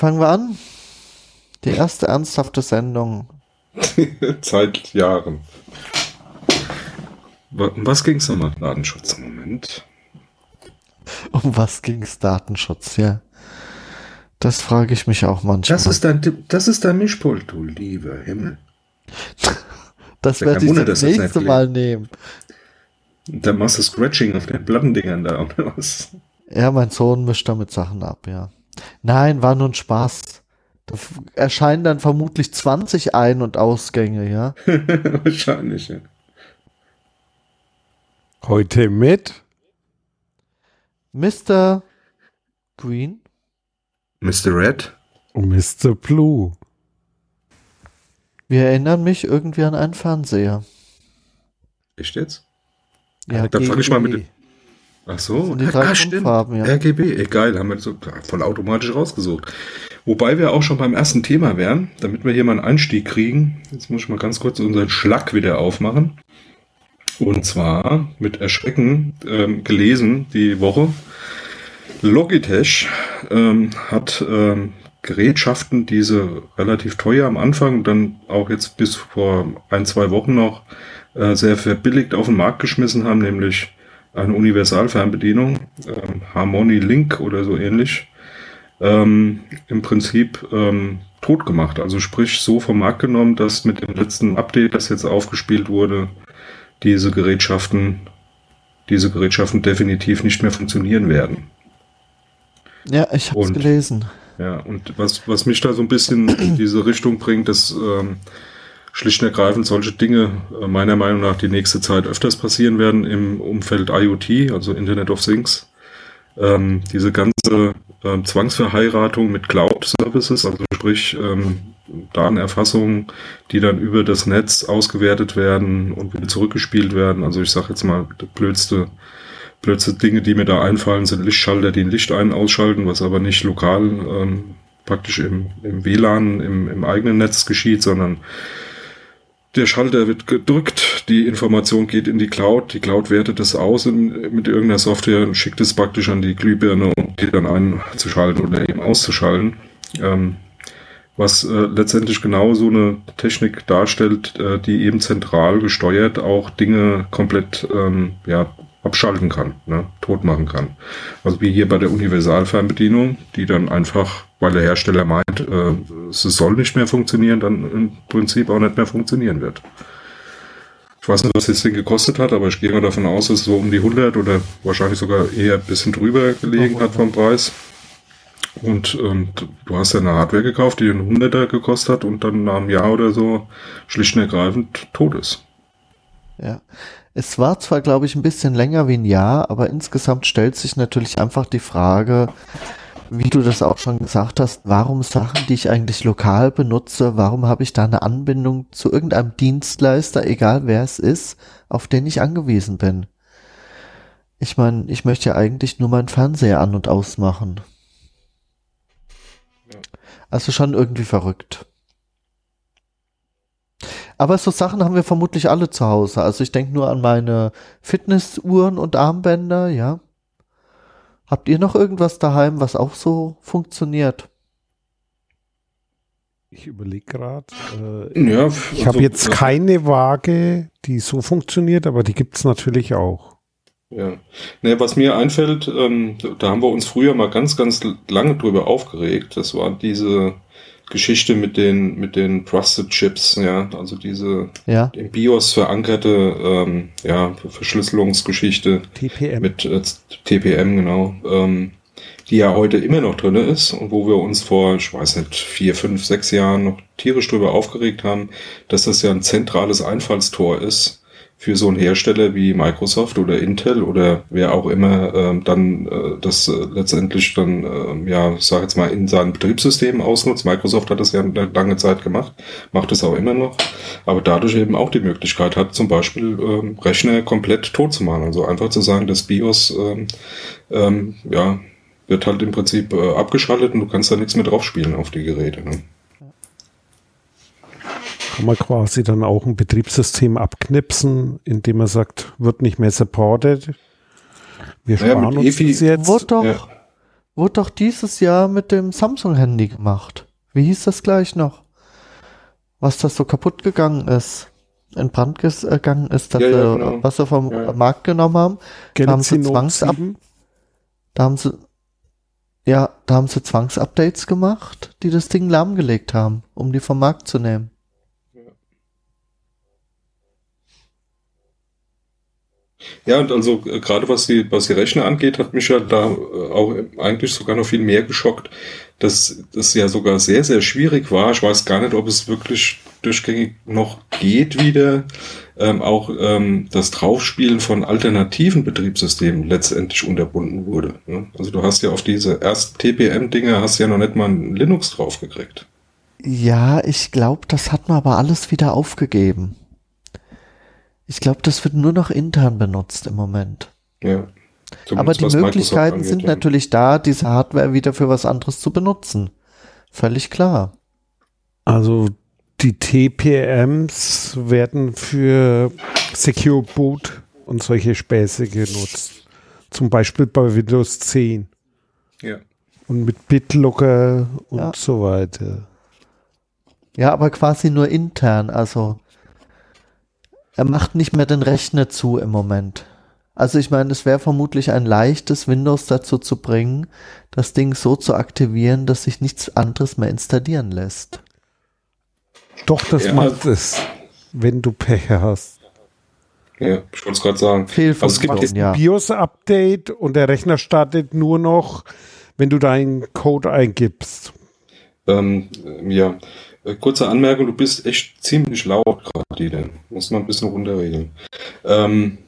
fangen wir an. Die erste ernsthafte Sendung. Seit Jahren. Um was ging es nochmal? Datenschutz im Moment. Um was ging es? Datenschutz, ja. Das frage ich mich auch manchmal. Das ist dein, das ist dein Mischpult, du lieber Himmel. das werde ich das nächste Mal nehmen. Da machst du Scratching auf den Plattendingern da, oder was? Ja, mein Sohn mischt damit Sachen ab, ja. Nein, war nur ein Spaß. Da erscheinen dann vermutlich 20 Ein- und Ausgänge, ja. Wahrscheinlich, ja. Heute mit Mr. Green. Mr. Red. Und Mr. Blue. Wir erinnern mich irgendwie an einen Fernseher. Echt jetzt? Ja, da fange ich mal mit. Ach so, die drei ah, stimmt. Farben, ja. RGB, egal, haben wir so voll automatisch rausgesucht. Wobei wir auch schon beim ersten Thema wären, damit wir hier mal einen Einstieg kriegen. Jetzt muss ich mal ganz kurz unseren Schlag wieder aufmachen. Und zwar mit Erschrecken ähm, gelesen die Woche. Logitech ähm, hat ähm, Gerätschaften, diese relativ teuer am Anfang und dann auch jetzt bis vor ein, zwei Wochen noch äh, sehr verbilligt auf den Markt geschmissen haben, nämlich eine Universalfernbedienung, ähm, Harmony Link oder so ähnlich, ähm, im Prinzip ähm, tot gemacht. Also sprich so vom Markt genommen, dass mit dem letzten Update, das jetzt aufgespielt wurde, diese Gerätschaften, diese Gerätschaften definitiv nicht mehr funktionieren werden. Ja, ich habe es gelesen. Ja, und was, was mich da so ein bisschen in diese Richtung bringt, dass ähm, schlicht und ergreifend solche Dinge äh, meiner Meinung nach die nächste Zeit öfters passieren werden im Umfeld IoT, also Internet of Things. Ähm, diese ganze äh, Zwangsverheiratung mit Cloud-Services, also sprich ähm, Datenerfassungen, die dann über das Netz ausgewertet werden und wieder zurückgespielt werden. Also ich sage jetzt mal, blödste, blödste Dinge, die mir da einfallen, sind Lichtschalter, die ein Licht ein- ausschalten, was aber nicht lokal ähm, praktisch im, im WLAN, im, im eigenen Netz geschieht, sondern der Schalter wird gedrückt, die Information geht in die Cloud, die Cloud wertet das aus in, mit irgendeiner Software und schickt es praktisch an die Glühbirne, um die dann einzuschalten oder eben auszuschalten. Ähm, was äh, letztendlich genau so eine Technik darstellt, äh, die eben zentral gesteuert auch Dinge komplett ähm, ja, abschalten kann, ne, tot machen kann. Also wie hier bei der Universalfernbedienung, die dann einfach, weil der Hersteller meint, äh, es soll nicht mehr funktionieren, dann im Prinzip auch nicht mehr funktionieren wird. Ich weiß nicht, was das Ding gekostet hat, aber ich gehe mal davon aus, dass es so um die 100 oder wahrscheinlich sogar eher ein bisschen drüber gelegen hat vom Preis. Und ähm, du hast ja eine Hardware gekauft, die einen Hunderter gekostet hat und dann nach einem Jahr oder so schlicht und ergreifend tot ist. Ja. Es war zwar, glaube ich, ein bisschen länger wie ein Jahr, aber insgesamt stellt sich natürlich einfach die Frage, wie du das auch schon gesagt hast, warum Sachen, die ich eigentlich lokal benutze, warum habe ich da eine Anbindung zu irgendeinem Dienstleister, egal wer es ist, auf den ich angewiesen bin? Ich meine, ich möchte ja eigentlich nur meinen Fernseher an und ausmachen. Also schon irgendwie verrückt. Aber so Sachen haben wir vermutlich alle zu Hause. Also ich denke nur an meine Fitnessuhren und Armbänder, ja. Habt ihr noch irgendwas daheim, was auch so funktioniert? Ich überlege gerade. Äh, ja, ich habe also, jetzt keine Waage, die so funktioniert, aber die gibt es natürlich auch. Ja. Ne, was mir einfällt, ähm, da haben wir uns früher mal ganz, ganz lange drüber aufgeregt. Das war diese Geschichte mit den, mit den Trusted Chips, ja, also diese ja. im BIOS verankerte ähm, ja, Verschlüsselungsgeschichte TPM. mit äh, TPM, genau, ähm, die ja heute immer noch drin ist und wo wir uns vor, ich weiß nicht, vier, fünf, sechs Jahren noch tierisch drüber aufgeregt haben, dass das ja ein zentrales Einfallstor ist für so einen Hersteller wie Microsoft oder Intel oder wer auch immer äh, dann äh, das äh, letztendlich dann, äh, ja, sag jetzt mal, in seinem Betriebssystem ausnutzt. Microsoft hat das ja eine lange Zeit gemacht, macht es auch immer noch, aber dadurch eben auch die Möglichkeit hat, zum Beispiel ähm, Rechner komplett tot zu machen. Also einfach zu sagen, das BIOS, ähm, ähm, ja, wird halt im Prinzip äh, abgeschaltet und du kannst da nichts mehr drauf spielen auf die Geräte. Ne? Kann man quasi dann auch ein Betriebssystem abknipsen, indem man sagt, wird nicht mehr supported. Wir sparen naja, uns EFI, das jetzt. Wurde doch, ja. wurde doch dieses Jahr mit dem Samsung-Handy gemacht. Wie hieß das gleich noch? Was das so kaputt gegangen ist, in Brand gegangen ist, dass ja, ja, genau. was sie vom ja. Markt genommen haben. Da haben sie Zwangsab da haben sie ja, da haben sie Zwangsupdates gemacht, die das Ding lahmgelegt haben, um die vom Markt zu nehmen. Ja, und also äh, gerade was die, was die Rechner angeht, hat mich ja da äh, auch eigentlich sogar noch viel mehr geschockt, dass das ja sogar sehr, sehr schwierig war. Ich weiß gar nicht, ob es wirklich durchgängig noch geht wieder, ähm, auch ähm, das Draufspielen von alternativen Betriebssystemen letztendlich unterbunden wurde. Ne? Also du hast ja auf diese ersten TPM-Dinge hast ja noch nicht mal ein Linux draufgekriegt. Ja, ich glaube, das hat man aber alles wieder aufgegeben. Ich glaube, das wird nur noch intern benutzt im Moment. Ja. Aber die Möglichkeiten angeht, sind ja. natürlich da, diese Hardware wieder für was anderes zu benutzen. Völlig klar. Also die TPMs werden für Secure Boot und solche Späße genutzt. Zum Beispiel bei Windows 10. Ja. Und mit BitLocker und ja. so weiter. Ja, aber quasi nur intern. Also er macht nicht mehr den Rechner zu im Moment. Also ich meine, es wäre vermutlich ein leichtes, Windows dazu zu bringen, das Ding so zu aktivieren, dass sich nichts anderes mehr installieren lässt. Doch, das ja. macht es, wenn du Pech hast. Ja, ich wollte es gerade sagen. also es gibt ein ja. BIOS-Update und der Rechner startet nur noch, wenn du deinen Code eingibst. Ähm, ja, kurze Anmerkung, du bist echt ziemlich laut gerade, denn muss man ein bisschen runterregeln. Ähm,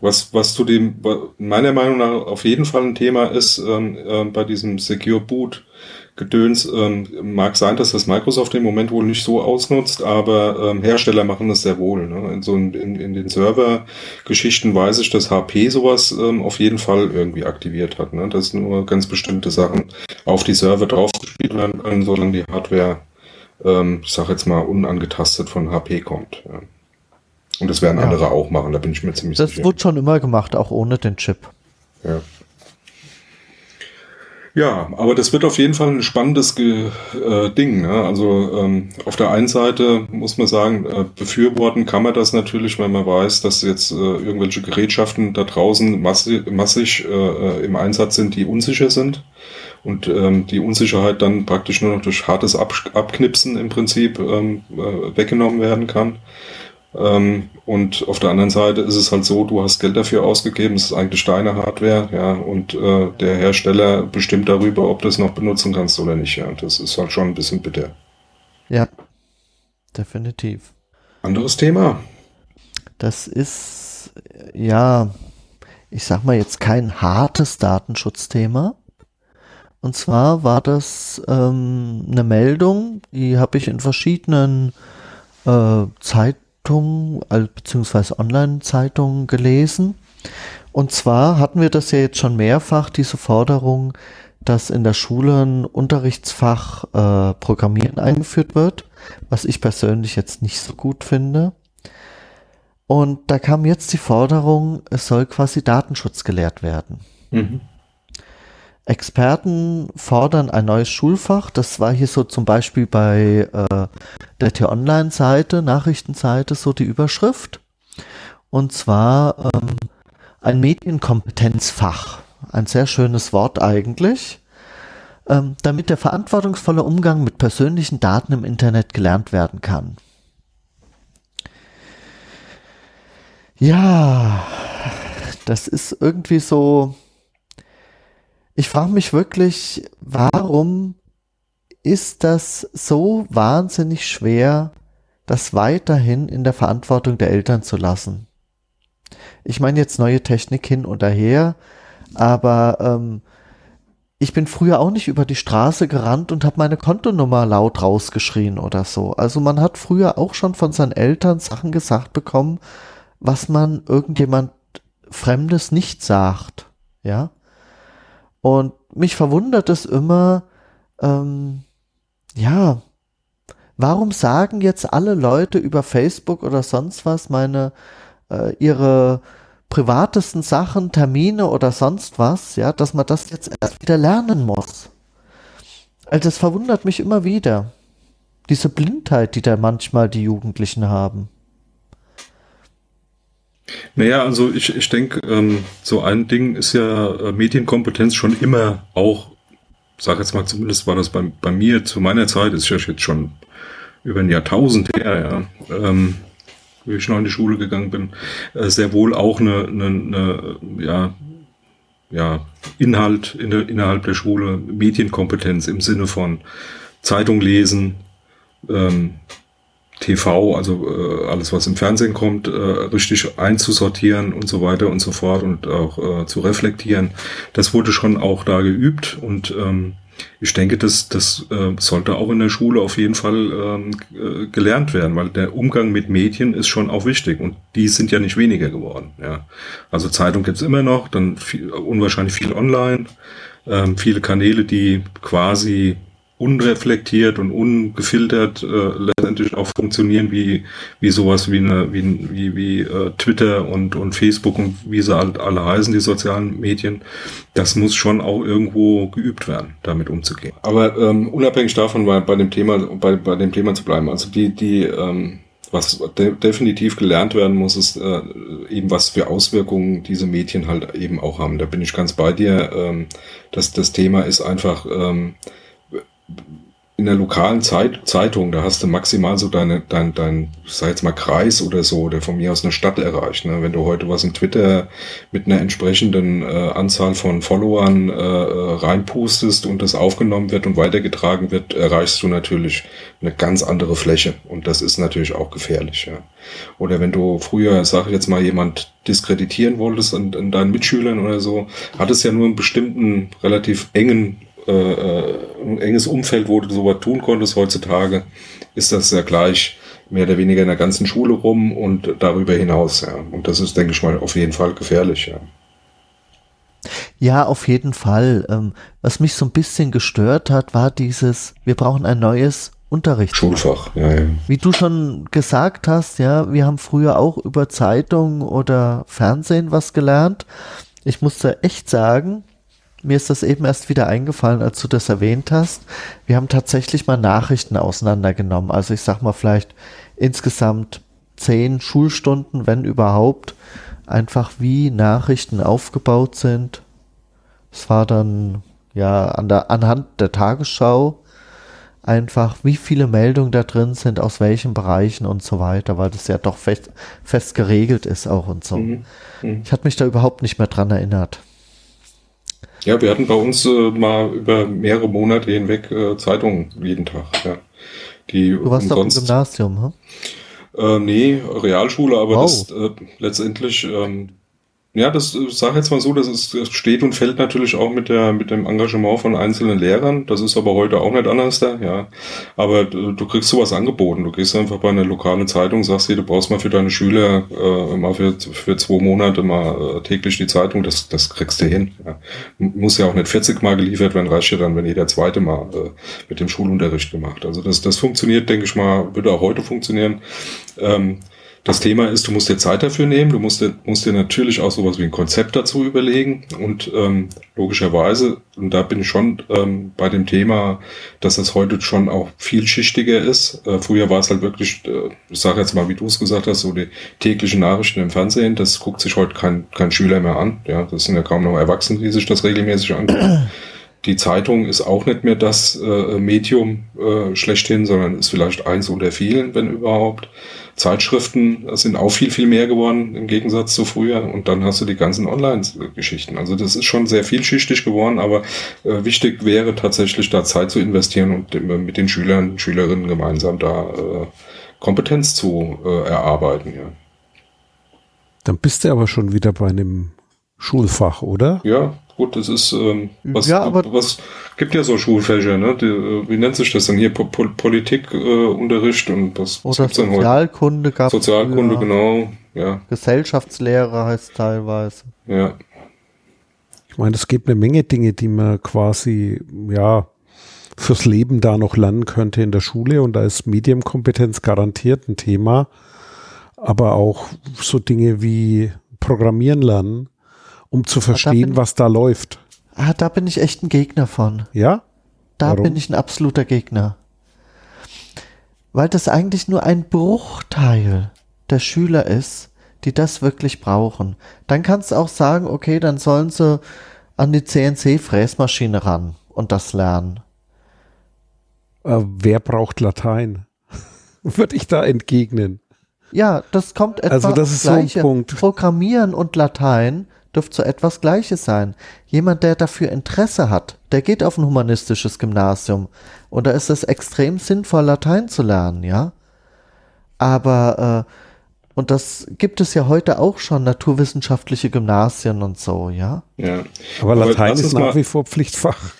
was, was zu dem, meiner Meinung nach auf jeden Fall ein Thema ist, ähm, äh, bei diesem Secure Boot Gedöns, ähm, mag sein, dass das Microsoft im Moment wohl nicht so ausnutzt, aber ähm, Hersteller machen das sehr wohl. Ne? In, so in, in den Server-Geschichten weiß ich, dass HP sowas ähm, auf jeden Fall irgendwie aktiviert hat. Ne? Dass nur ganz bestimmte Sachen auf die Server draufgespielt werden können, solange die Hardware, ähm, ich sag jetzt mal, unangetastet von HP kommt. Ja. Und das werden ja. andere auch machen, da bin ich mir ziemlich das sicher. Das wurde schon immer gemacht, auch ohne den Chip. Ja. Ja, aber das wird auf jeden Fall ein spannendes Ge äh, Ding. Ne? Also ähm, auf der einen Seite muss man sagen, äh, befürworten kann man das natürlich, wenn man weiß, dass jetzt äh, irgendwelche Gerätschaften da draußen massig, massig äh, im Einsatz sind, die unsicher sind und ähm, die Unsicherheit dann praktisch nur noch durch hartes Ab Abknipsen im Prinzip ähm, äh, weggenommen werden kann. Ähm, und auf der anderen Seite ist es halt so, du hast Geld dafür ausgegeben, es ist eigentlich deine Hardware, ja, und äh, der Hersteller bestimmt darüber, ob du es noch benutzen kannst oder nicht, ja. Das ist halt schon ein bisschen bitter. Ja, definitiv. Anderes Thema. Das ist, ja, ich sag mal jetzt kein hartes Datenschutzthema. Und zwar war das ähm, eine Meldung, die habe ich in verschiedenen äh, Zeit Zeitung, beziehungsweise Online-Zeitungen gelesen. Und zwar hatten wir das ja jetzt schon mehrfach, diese Forderung, dass in der Schule ein Unterrichtsfach äh, Programmieren eingeführt wird, was ich persönlich jetzt nicht so gut finde. Und da kam jetzt die Forderung, es soll quasi Datenschutz gelehrt werden. Mhm. Experten fordern ein neues Schulfach. Das war hier so zum Beispiel bei äh, der T-Online-Seite, Nachrichtenseite, so die Überschrift. Und zwar ähm, ein Medienkompetenzfach. Ein sehr schönes Wort eigentlich. Ähm, damit der verantwortungsvolle Umgang mit persönlichen Daten im Internet gelernt werden kann. Ja, das ist irgendwie so ich frage mich wirklich, warum ist das so wahnsinnig schwer, das weiterhin in der Verantwortung der Eltern zu lassen? Ich meine jetzt neue Technik hin oder her, aber ähm, ich bin früher auch nicht über die Straße gerannt und habe meine Kontonummer laut rausgeschrien oder so. Also man hat früher auch schon von seinen Eltern Sachen gesagt bekommen, was man irgendjemand Fremdes nicht sagt. Ja. Und mich verwundert es immer, ähm, ja, warum sagen jetzt alle Leute über Facebook oder sonst was meine, äh, ihre privatesten Sachen, Termine oder sonst was, ja, dass man das jetzt erst wieder lernen muss. Also das verwundert mich immer wieder. Diese Blindheit, die da manchmal die Jugendlichen haben. Naja, also ich, ich denke, ähm, so ein Ding ist ja äh, Medienkompetenz schon immer auch, sag jetzt mal, zumindest war das bei, bei mir zu meiner Zeit, ist ja jetzt schon über ein Jahrtausend her, ja, ähm, wie ich noch in die Schule gegangen bin, äh, sehr wohl auch eine, eine, eine ja, ja, Inhalt in der, innerhalb der Schule, Medienkompetenz im Sinne von Zeitung lesen, ähm, TV, also äh, alles, was im Fernsehen kommt, äh, richtig einzusortieren und so weiter und so fort und auch äh, zu reflektieren. Das wurde schon auch da geübt und ähm, ich denke, das, das äh, sollte auch in der Schule auf jeden Fall ähm, äh, gelernt werden, weil der Umgang mit Medien ist schon auch wichtig und die sind ja nicht weniger geworden. Ja. Also Zeitung gibt's immer noch, dann viel, unwahrscheinlich viel online, ähm, viele Kanäle, die quasi unreflektiert und ungefiltert äh, letztendlich auch funktionieren wie wie sowas wie eine wie wie, wie äh, Twitter und und Facebook und wie sie halt alle heißen die sozialen Medien das muss schon auch irgendwo geübt werden damit umzugehen aber ähm, unabhängig davon bei, bei dem Thema bei, bei dem Thema zu bleiben also die die ähm, was de definitiv gelernt werden muss, ist äh, eben, was für Auswirkungen diese Medien halt eben auch haben. Da bin ich ganz bei dir. Ähm, dass das Thema ist einfach, ähm, in der lokalen Zeit, Zeitung, da hast du maximal so deine, dein, dein, sag jetzt mal Kreis oder so, der von mir aus eine Stadt erreicht. Ne? Wenn du heute was in Twitter mit einer entsprechenden äh, Anzahl von Followern äh, äh, reinpustest und das aufgenommen wird und weitergetragen wird, erreichst du natürlich eine ganz andere Fläche. Und das ist natürlich auch gefährlich. Ja. Oder wenn du früher, sag ich jetzt mal, jemand diskreditieren wolltest an, an deinen Mitschülern oder so, hattest ja nur einen bestimmten, relativ engen ein enges Umfeld, wo du sowas tun konntest. Heutzutage ist das ja gleich mehr oder weniger in der ganzen Schule rum und darüber hinaus. Ja. Und das ist, denke ich mal, auf jeden Fall gefährlich. Ja. Ja, auf jeden Fall. Ähm, was mich so ein bisschen gestört hat, war dieses, wir brauchen ein neues Unterricht. Schulfach, ja, ja. Wie du schon gesagt hast, ja, wir haben früher auch über Zeitung oder Fernsehen was gelernt. Ich musste echt sagen, mir ist das eben erst wieder eingefallen, als du das erwähnt hast. Wir haben tatsächlich mal Nachrichten auseinandergenommen. Also ich sag mal vielleicht insgesamt zehn Schulstunden, wenn überhaupt, einfach wie Nachrichten aufgebaut sind. Es war dann ja an der, anhand der Tagesschau einfach, wie viele Meldungen da drin sind, aus welchen Bereichen und so weiter, weil das ja doch fest, fest geregelt ist auch und so. Mhm. Mhm. Ich hatte mich da überhaupt nicht mehr dran erinnert. Ja, wir hatten bei uns äh, mal über mehrere Monate hinweg äh, Zeitungen jeden Tag. Ja. Die du warst doch im Gymnasium, hm? Äh, nee, Realschule, aber wow. das äh, letztendlich ähm, ja, das äh, sage jetzt mal so, das, ist, das steht und fällt natürlich auch mit der mit dem Engagement von einzelnen Lehrern. Das ist aber heute auch nicht anders da, ja. Aber du, du kriegst sowas angeboten. Du gehst einfach bei einer lokalen Zeitung, sagst dir, du brauchst mal für deine Schüler äh, mal für, für zwei Monate mal äh, täglich die Zeitung. Das, das kriegst du hin. Ja. Muss ja auch nicht 40 Mal geliefert werden, reicht ja dann, wenn jeder zweite Mal äh, mit dem Schulunterricht gemacht. Also das, das funktioniert, denke ich mal, würde auch heute funktionieren. Ähm, das Thema ist, du musst dir Zeit dafür nehmen, du musst dir, musst dir natürlich auch sowas wie ein Konzept dazu überlegen und ähm, logischerweise, und da bin ich schon ähm, bei dem Thema, dass das heute schon auch vielschichtiger ist. Äh, früher war es halt wirklich, äh, ich sage jetzt mal, wie du es gesagt hast, so die täglichen Nachrichten im Fernsehen, das guckt sich heute kein, kein Schüler mehr an. Ja, das sind ja kaum noch Erwachsene, die sich das regelmäßig angucken. Die Zeitung ist auch nicht mehr das äh, Medium äh, schlechthin, sondern ist vielleicht eins unter vielen, wenn überhaupt. Zeitschriften sind auch viel, viel mehr geworden im Gegensatz zu früher. Und dann hast du die ganzen Online-Geschichten. Also das ist schon sehr vielschichtig geworden, aber äh, wichtig wäre tatsächlich da Zeit zu investieren und äh, mit den Schülern und Schülerinnen gemeinsam da äh, Kompetenz zu äh, erarbeiten. Ja. Dann bist du aber schon wieder bei einem Schulfach, oder? Ja, Gut, das ist, ähm, was, ja, aber was gibt ja so Schulfächer, ne? Die, äh, wie nennt sich das denn hier? Po Politikunterricht äh, und was, was Oder Sozialkunde gab Sozialkunde, genau, ja. Gesellschaftslehre heißt teilweise. Ja. Ich meine, es gibt eine Menge Dinge, die man quasi, ja, fürs Leben da noch lernen könnte in der Schule und da ist Medienkompetenz garantiert ein Thema. Aber auch so Dinge wie programmieren lernen, um zu verstehen, bin, was da läuft. Ah, da bin ich echt ein Gegner von. Ja? Da Warum? bin ich ein absoluter Gegner. Weil das eigentlich nur ein Bruchteil der Schüler ist, die das wirklich brauchen. Dann kannst du auch sagen, okay, dann sollen sie an die CNC-Fräsmaschine ran und das lernen. Äh, wer braucht Latein? Würde ich da entgegnen. Ja, das kommt etwa Also das ist so ein Punkt. Programmieren und Latein dürfte so etwas Gleiches sein. Jemand, der dafür Interesse hat, der geht auf ein humanistisches Gymnasium und da ist es extrem sinnvoll, Latein zu lernen, ja. Aber äh, und das gibt es ja heute auch schon, naturwissenschaftliche Gymnasien und so, ja. Ja. Aber Latein Aber ist nach wie vor Pflichtfach.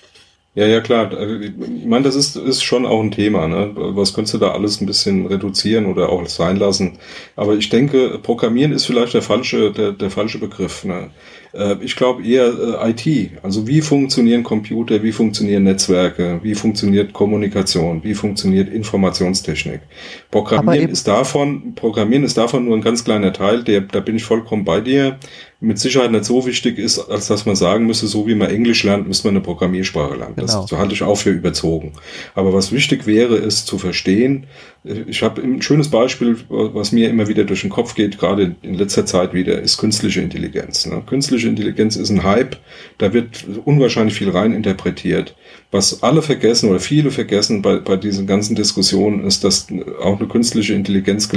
Ja, ja, klar. Ich meine, das ist, ist schon auch ein Thema. Ne? Was könntest du da alles ein bisschen reduzieren oder auch sein lassen? Aber ich denke, Programmieren ist vielleicht der falsche, der, der falsche Begriff. Ne? Äh, ich glaube eher äh, IT. Also wie funktionieren Computer, wie funktionieren Netzwerke, wie funktioniert Kommunikation, wie funktioniert Informationstechnik. Programmieren ist davon, Programmieren ist davon nur ein ganz kleiner Teil, der, da bin ich vollkommen bei dir mit Sicherheit nicht so wichtig ist, als dass man sagen müsste, so wie man Englisch lernt, müsste man eine Programmiersprache lernen. Genau. Das so halte ich auch für überzogen. Aber was wichtig wäre, ist zu verstehen, ich habe ein schönes Beispiel, was mir immer wieder durch den Kopf geht, gerade in letzter Zeit wieder, ist künstliche Intelligenz. Ne? Künstliche Intelligenz ist ein Hype, da wird unwahrscheinlich viel rein interpretiert. Was alle vergessen oder viele vergessen bei, bei diesen ganzen Diskussionen ist, dass auch eine künstliche Intelligenz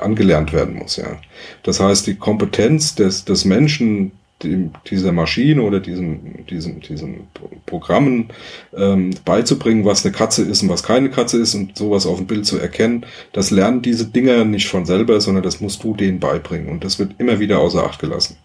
angelernt werden muss. Ja. Das heißt, die Kompetenz des, des Menschen, dem, dieser Maschine oder diesem, diesem, diesem Programmen ähm, beizubringen, was eine Katze ist und was keine Katze ist und sowas auf dem Bild zu erkennen, das lernen diese Dinger nicht von selber, sondern das musst du denen beibringen und das wird immer wieder außer Acht gelassen.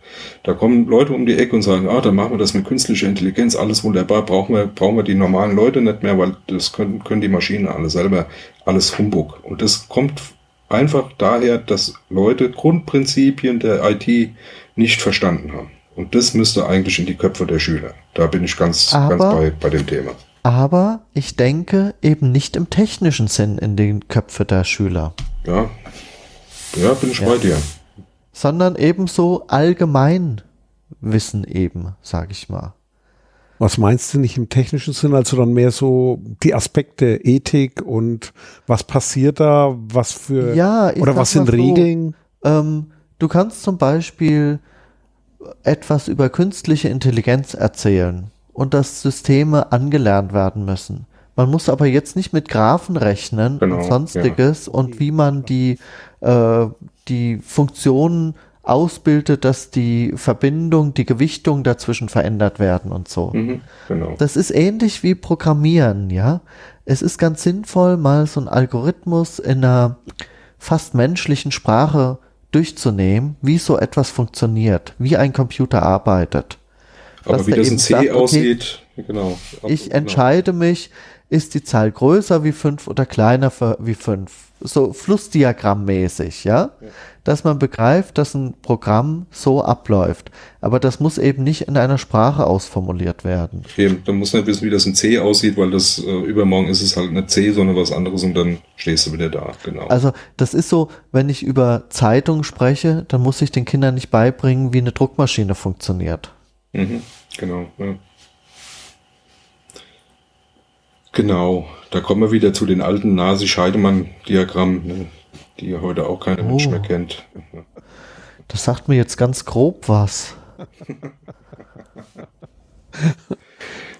Da kommen Leute um die Ecke und sagen, ah, dann machen wir das mit künstlicher Intelligenz, alles wunderbar, brauchen wir, brauchen wir die normalen Leute nicht mehr, weil das können, können die Maschinen alle selber, alles Humbug. Und das kommt einfach daher, dass Leute Grundprinzipien der IT nicht verstanden haben. Und das müsste eigentlich in die Köpfe der Schüler. Da bin ich ganz, aber, ganz bei, bei dem Thema. Aber ich denke eben nicht im technischen Sinn in den Köpfe der Schüler. Ja, ja, bin ich ja. bei dir. Sondern ebenso allgemein Wissen eben, sage ich mal. Was meinst du nicht im technischen Sinn? Also dann mehr so die Aspekte Ethik und was passiert da, was für ja, oder was sind so, Regeln? Ähm, du kannst zum Beispiel etwas über künstliche Intelligenz erzählen und dass Systeme angelernt werden müssen. Man muss aber jetzt nicht mit Graphen rechnen genau, und sonstiges ja. und wie man die, äh, die Funktionen ausbildet, dass die Verbindung, die Gewichtung dazwischen verändert werden und so. Mhm, genau. Das ist ähnlich wie Programmieren, ja. Es ist ganz sinnvoll, mal so einen Algorithmus in einer fast menschlichen Sprache durchzunehmen, wie so etwas funktioniert, wie ein Computer arbeitet. Aber wie das in C sagt, okay, aussieht, genau. Ich genau. entscheide mich, ist die Zahl größer wie 5 oder kleiner wie 5. So Flussdiagrammmäßig, ja? ja? Dass man begreift, dass ein Programm so abläuft. Aber das muss eben nicht in einer Sprache ausformuliert werden. Eben, dann muss man wissen, wie das in C aussieht, weil das äh, übermorgen ist es halt nicht C, sondern was anderes und dann stehst du wieder da, genau. Also das ist so, wenn ich über Zeitung spreche, dann muss ich den Kindern nicht beibringen, wie eine Druckmaschine funktioniert. Mhm, genau, ja. Genau, da kommen wir wieder zu den alten Nasi-Scheidemann-Diagrammen, ne, die heute auch keiner oh. Mensch mehr kennt. Das sagt mir jetzt ganz grob was.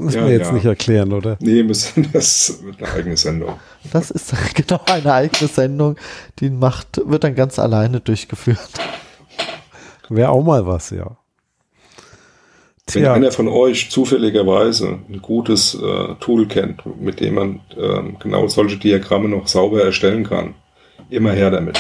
Müssen ja, wir jetzt ja. nicht erklären, oder? Nee, müssen, das wird eine eigene Sendung. Das ist genau eine eigene Sendung, die macht, wird dann ganz alleine durchgeführt. Wäre auch mal was, ja. Wenn ja. einer von euch zufälligerweise ein gutes äh, Tool kennt, mit dem man äh, genau solche Diagramme noch sauber erstellen kann, immer her damit.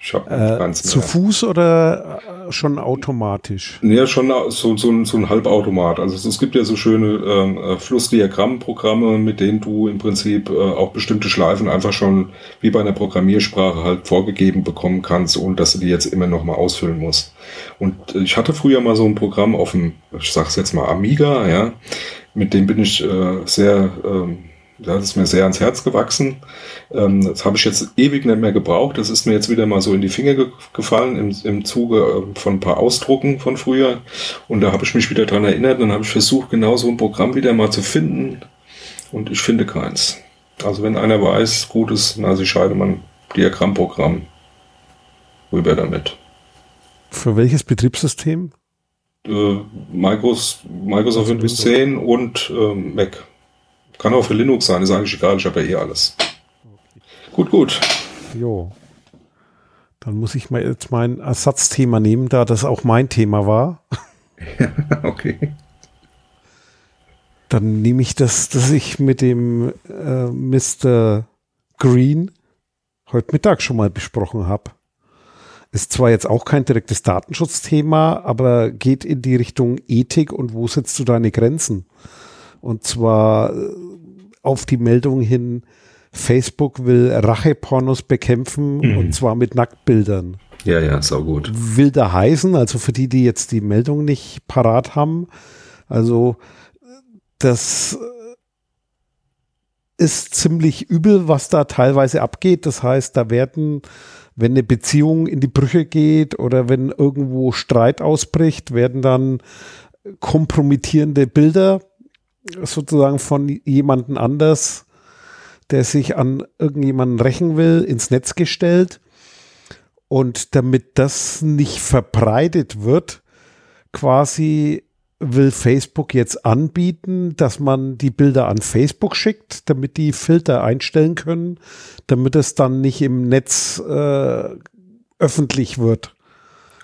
Ich hab äh, zu Fuß oder äh, schon automatisch? Ja, schon so, so, ein, so ein Halbautomat. Also es, es gibt ja so schöne ähm, äh, Flussdiagrammprogramme, mit denen du im Prinzip äh, auch bestimmte Schleifen einfach schon wie bei einer Programmiersprache halt vorgegeben bekommen kannst, ohne dass du die jetzt immer nochmal ausfüllen musst. Und ich hatte früher mal so ein Programm auf dem, ich sag's jetzt mal Amiga, ja, mit dem bin ich äh, sehr ähm, Das ist mir sehr ans Herz gewachsen. Ähm, das habe ich jetzt ewig nicht mehr gebraucht. Das ist mir jetzt wieder mal so in die Finger ge gefallen im, im Zuge äh, von ein paar Ausdrucken von früher. Und da habe ich mich wieder dran erinnert. Dann habe ich versucht, genau so ein Programm wieder mal zu finden. Und ich finde keins. Also wenn einer weiß, gutes Nasi Scheidemann Diagrammprogramm, rüber damit. Für welches Betriebssystem? Äh, Microsoft, Microsoft Windows 10 und äh, Mac. Kann auch für Linux sein, ist eigentlich egal, ich habe ja eh alles. Gut, gut. Jo. Dann muss ich mal jetzt mein Ersatzthema nehmen, da das auch mein Thema war. Ja, okay. Dann nehme ich das, dass ich mit dem äh, Mr. Green heute Mittag schon mal besprochen habe. Ist zwar jetzt auch kein direktes Datenschutzthema, aber geht in die Richtung Ethik und wo setzt du deine Grenzen? Und zwar äh, auf die Meldung hin, Facebook will Rachepornos bekämpfen mhm. und zwar mit Nacktbildern. Ja, ja, sau gut. Will da heißen, also für die, die jetzt die Meldung nicht parat haben, also das ist ziemlich übel, was da teilweise abgeht. Das heißt, da werden, wenn eine Beziehung in die Brüche geht oder wenn irgendwo Streit ausbricht, werden dann kompromittierende Bilder sozusagen von jemanden anders, der sich an irgendjemanden rächen will, ins Netz gestellt. Und damit das nicht verbreitet wird, quasi will Facebook jetzt anbieten, dass man die Bilder an Facebook schickt, damit die Filter einstellen können, damit es dann nicht im Netz äh, öffentlich wird.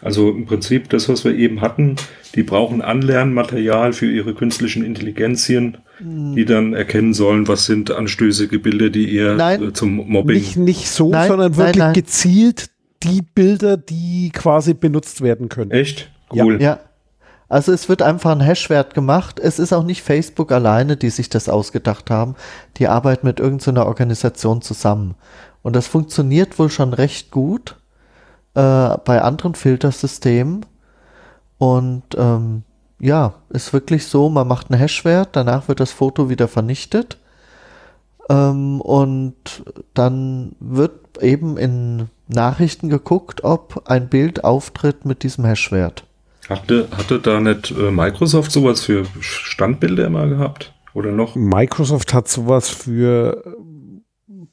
Also im Prinzip das, was wir eben hatten, die brauchen Anlernmaterial für ihre künstlichen Intelligenzien, die hm. dann erkennen sollen, was sind anstößige Bilder, die ihr nein, äh, zum Mobbing. Nicht, nicht so, nein, sondern wirklich nein, gezielt die Bilder, die quasi benutzt werden können. Echt? Cool. Ja. ja. Also es wird einfach ein Hashwert gemacht. Es ist auch nicht Facebook alleine, die sich das ausgedacht haben. Die arbeiten mit irgendeiner Organisation zusammen. Und das funktioniert wohl schon recht gut äh, bei anderen Filtersystemen. Und ähm, ja, ist wirklich so, man macht einen Hashwert, danach wird das Foto wieder vernichtet. Ähm, und dann wird eben in Nachrichten geguckt, ob ein Bild auftritt mit diesem Hashwert. Hatte, hatte da nicht äh, Microsoft sowas für Standbilder immer gehabt? Oder noch? Microsoft hat sowas für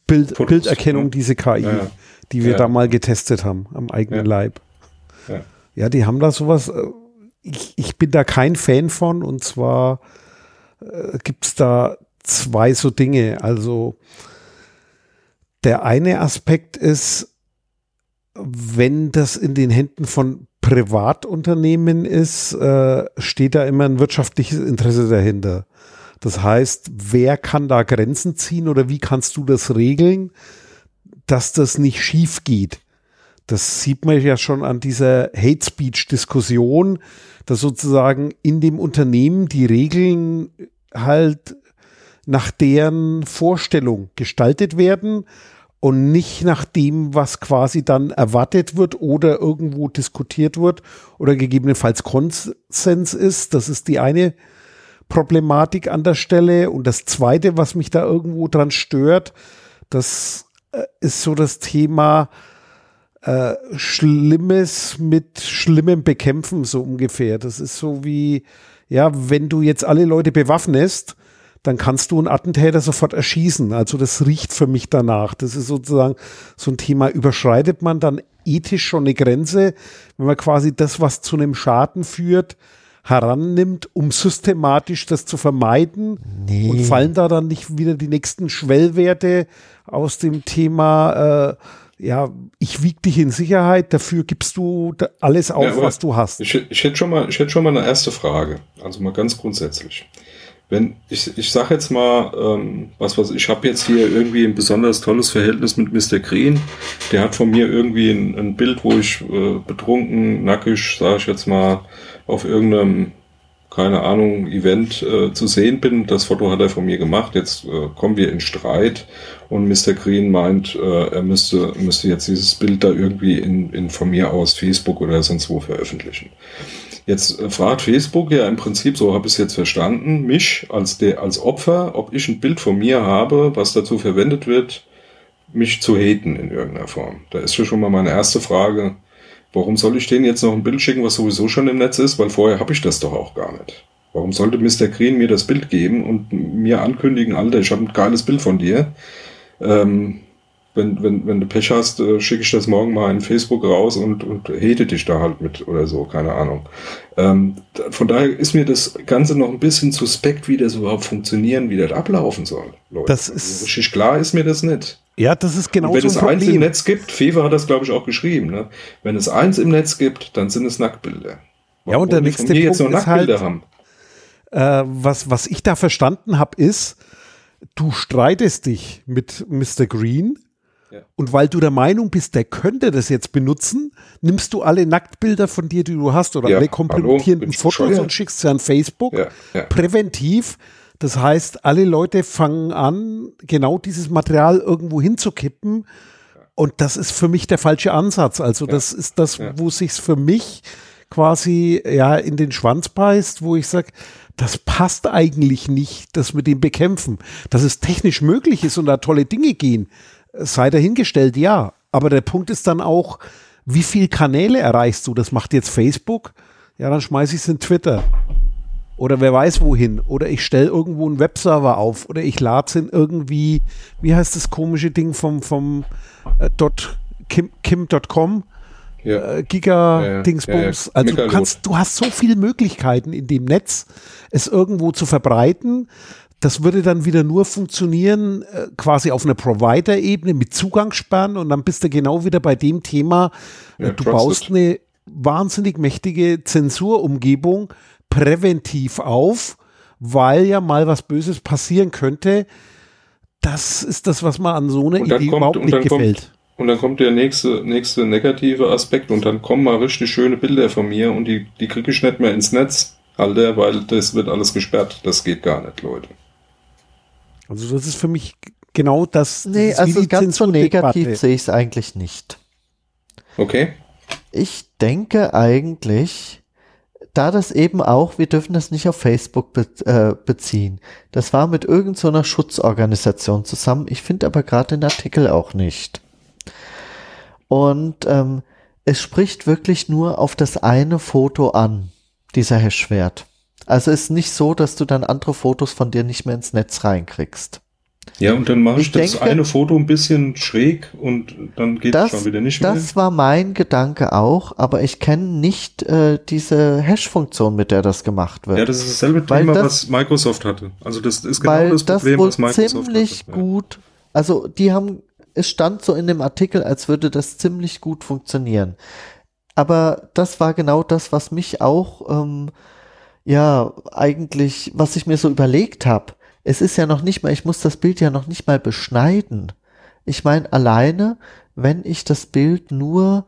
Bild, Fotos, Bilderkennung, ne? diese KI. Ja, ja die wir ja. da mal getestet haben, am eigenen ja. Leib. Ja. ja, die haben da sowas. Äh, ich, ich bin da kein Fan von und zwar äh, gibt es da zwei so Dinge. Also der eine Aspekt ist, wenn das in den Händen von Privatunternehmen ist, äh, steht da immer ein wirtschaftliches Interesse dahinter. Das heißt, wer kann da Grenzen ziehen oder wie kannst du das regeln? Dass das nicht schief geht. Das sieht man ja schon an dieser Hate Speech Diskussion, dass sozusagen in dem Unternehmen die Regeln halt nach deren Vorstellung gestaltet werden und nicht nach dem, was quasi dann erwartet wird oder irgendwo diskutiert wird oder gegebenenfalls Konsens ist. Das ist die eine Problematik an der Stelle. Und das zweite, was mich da irgendwo dran stört, dass ist so das Thema äh, Schlimmes mit Schlimmem bekämpfen, so ungefähr. Das ist so wie, ja, wenn du jetzt alle Leute bewaffnest, dann kannst du einen Attentäter sofort erschießen. Also das riecht für mich danach. Das ist sozusagen so ein Thema, überschreitet man dann ethisch schon eine Grenze, wenn man quasi das, was zu einem Schaden führt, herannimmt, um systematisch das zu vermeiden? Nee. Und fallen da dann nicht wieder die nächsten Schwellwerte aus dem Thema, äh, ja, ich wiege dich in Sicherheit, dafür gibst du alles auf, ja, was du hast? Ich, ich, hätte schon mal, ich hätte schon mal eine erste Frage, also mal ganz grundsätzlich. Wenn ich, ich sage jetzt mal, ähm, was was ich habe jetzt hier irgendwie ein besonders tolles Verhältnis mit Mr. Green. Der hat von mir irgendwie ein, ein Bild, wo ich äh, betrunken, nackig, sage ich jetzt mal, auf irgendeinem, keine Ahnung, Event äh, zu sehen bin. Das Foto hat er von mir gemacht. Jetzt äh, kommen wir in Streit und Mr. Green meint, äh, er müsste, müsste jetzt dieses Bild da irgendwie in, in von mir aus Facebook oder sonst wo veröffentlichen. Jetzt äh, fragt Facebook ja im Prinzip, so habe ich es jetzt verstanden, mich als, der, als Opfer, ob ich ein Bild von mir habe, was dazu verwendet wird, mich zu haten in irgendeiner Form. Da ist schon mal meine erste Frage, warum soll ich denen jetzt noch ein Bild schicken, was sowieso schon im Netz ist, weil vorher habe ich das doch auch gar nicht. Warum sollte Mr. Green mir das Bild geben und mir ankündigen, Alter, ich habe ein geiles Bild von dir? Ähm, wenn, wenn, wenn du Pech hast, äh, schicke ich das morgen mal in Facebook raus und, und hete dich da halt mit oder so, keine Ahnung. Ähm, von daher ist mir das Ganze noch ein bisschen suspekt, wie das überhaupt funktionieren, wie das ablaufen soll. Leute. Das ist also, richtig klar ist mir das nicht. Ja, das ist genau und Wenn so es eins im Netz gibt, Fever hat das glaube ich auch geschrieben, ne? wenn es eins im Netz gibt, dann sind es Nacktbilder. Warum ja, und der nächste Punkt jetzt noch Nacktbilder halt, haben? Äh, was, was ich da verstanden habe, ist, du streitest dich mit Mr. Green und weil du der Meinung bist, der könnte das jetzt benutzen, nimmst du alle Nacktbilder von dir, die du hast, oder ja, alle kompromittierenden Fotos und schickst sie an Facebook ja, ja. präventiv. Das heißt, alle Leute fangen an, genau dieses Material irgendwo hinzukippen. Und das ist für mich der falsche Ansatz. Also das ist das, wo sich für mich quasi ja in den Schwanz beißt, wo ich sage, das passt eigentlich nicht, das mit dem Bekämpfen. Dass es technisch möglich ist und da tolle Dinge gehen, sei dahingestellt, ja. Aber der Punkt ist dann auch, wie viele Kanäle erreichst du? Das macht jetzt Facebook. Ja, dann schmeiße ich es in Twitter. Oder wer weiß wohin. Oder ich stelle irgendwo einen Webserver auf. Oder ich lade es in irgendwie, wie heißt das komische Ding vom, vom äh, dot, kim, kim.com? Ja. Äh, Giga-Dingsbums. Ja, ja, also du kannst, du hast so viele Möglichkeiten in dem Netz, es irgendwo zu verbreiten. Das würde dann wieder nur funktionieren, äh, quasi auf einer Provider-Ebene mit Zugangssperren und dann bist du genau wieder bei dem Thema, äh, du baust eine wahnsinnig mächtige Zensurumgebung präventiv auf, weil ja mal was Böses passieren könnte. Das ist das, was mir an so einer Idee kommt, überhaupt nicht gefällt. Kommt, und dann kommt der nächste, nächste negative Aspekt und dann kommen mal richtig schöne Bilder von mir und die, die kriege ich nicht mehr ins Netz, Alter, weil das wird alles gesperrt. Das geht gar nicht, Leute. Also das ist für mich genau das. Nee, also ganz so negativ sehe ich es eigentlich nicht. Okay. Ich denke eigentlich, da das eben auch, wir dürfen das nicht auf Facebook be äh, beziehen. Das war mit irgendeiner so Schutzorganisation zusammen. Ich finde aber gerade den Artikel auch nicht. Und ähm, es spricht wirklich nur auf das eine Foto an, dieser Hashwert. Also ist nicht so, dass du dann andere Fotos von dir nicht mehr ins Netz reinkriegst. Ja, und dann mache ich, ich das denke, eine Foto ein bisschen schräg und dann geht es schon wieder nicht mehr. Das war mein Gedanke auch, aber ich kenne nicht äh, diese Hash-Funktion, mit der das gemacht wird. Ja, das ist dasselbe Thema, das, was Microsoft hatte. Also das ist genau das Problem, das was Microsoft ziemlich hatte. gut, also die haben, es stand so in dem Artikel, als würde das ziemlich gut funktionieren. Aber das war genau das, was mich auch ähm, ja eigentlich, was ich mir so überlegt habe. Es ist ja noch nicht mal, ich muss das Bild ja noch nicht mal beschneiden. Ich meine, alleine, wenn ich das Bild nur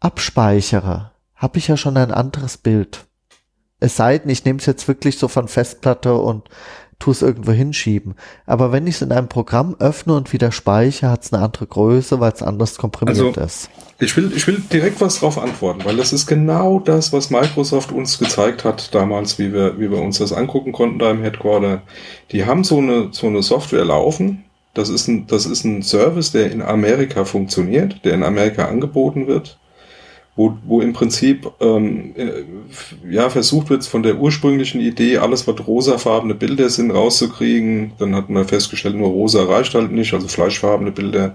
abspeichere, habe ich ja schon ein anderes Bild. Es sei denn, ich nehme es jetzt wirklich so von Festplatte und tu es irgendwo hinschieben. Aber wenn ich es in einem Programm öffne und wieder speichere, hat es eine andere Größe, weil es anders komprimiert also, ist. Ich will, ich will direkt was drauf antworten, weil das ist genau das, was Microsoft uns gezeigt hat damals, wie wir, wie wir uns das angucken konnten da im Headquarter. Die haben so eine, so eine Software laufen. Das ist ein, das ist ein Service, der in Amerika funktioniert, der in Amerika angeboten wird wo, wo im Prinzip ähm, äh, ja versucht wird, von der ursprünglichen Idee, alles was rosafarbene Bilder sind, rauszukriegen. Dann hat man festgestellt, nur rosa reicht halt nicht, also fleischfarbene Bilder.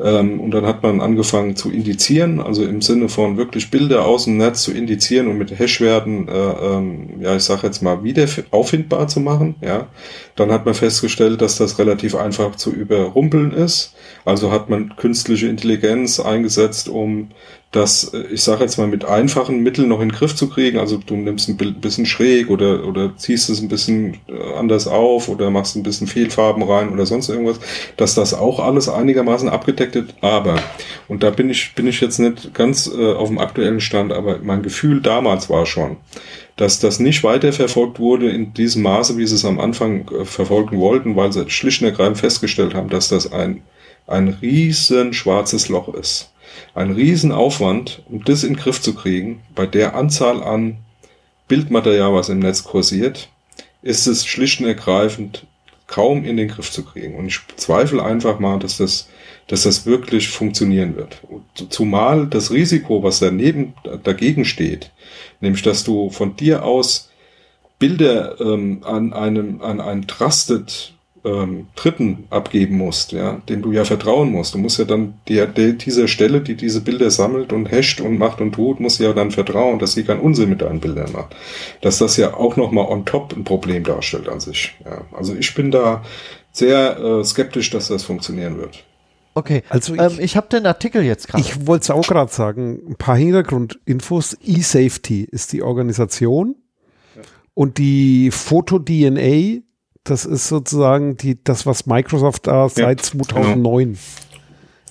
Ähm, und dann hat man angefangen zu indizieren, also im Sinne von wirklich Bilder aus dem Netz zu indizieren und mit Hashwerten, äh, ähm, ja, ich sage jetzt mal, wieder auffindbar zu machen. Ja, dann hat man festgestellt, dass das relativ einfach zu überrumpeln ist. Also hat man künstliche Intelligenz eingesetzt, um das, ich sage jetzt mal, mit einfachen Mitteln noch in den Griff zu kriegen. Also du nimmst ein bisschen schräg oder, oder ziehst es ein bisschen äh, anders auf oder machst ein bisschen Fehlfarben rein oder sonst irgendwas, dass das auch alles einigermaßen abgedeckt ist. Aber, und da bin ich, bin ich jetzt nicht ganz äh, auf dem aktuellen Stand, aber mein Gefühl damals war schon, dass das nicht weiterverfolgt wurde in diesem Maße, wie sie es am Anfang äh, verfolgen wollten, weil sie schlicht und ergreifend festgestellt haben, dass das ein, ein riesen schwarzes Loch ist ein Riesenaufwand, um das in den Griff zu kriegen, bei der Anzahl an Bildmaterial, was im Netz kursiert, ist es schlicht und ergreifend kaum in den Griff zu kriegen. Und ich zweifle einfach mal, dass das, dass das wirklich funktionieren wird. Zumal das Risiko, was daneben dagegen steht, nämlich dass du von dir aus Bilder ähm, an einem an einen Trusted ähm, Dritten abgeben musst, ja, dem du ja vertrauen musst. Du musst ja dann der, der, dieser Stelle, die diese Bilder sammelt und hasht und macht und tut, musst ja dann vertrauen, dass sie keinen Unsinn mit deinen Bildern macht. Dass das ja auch nochmal on top ein Problem darstellt an sich. Ja. Also ich bin da sehr äh, skeptisch, dass das funktionieren wird. Okay, also ich, ähm, ich habe den Artikel jetzt gerade. Ich wollte es auch gerade sagen, ein paar Hintergrundinfos. eSafety ist die Organisation ja. und die Foto-DNA das ist sozusagen die, das, was Microsoft da seit 2009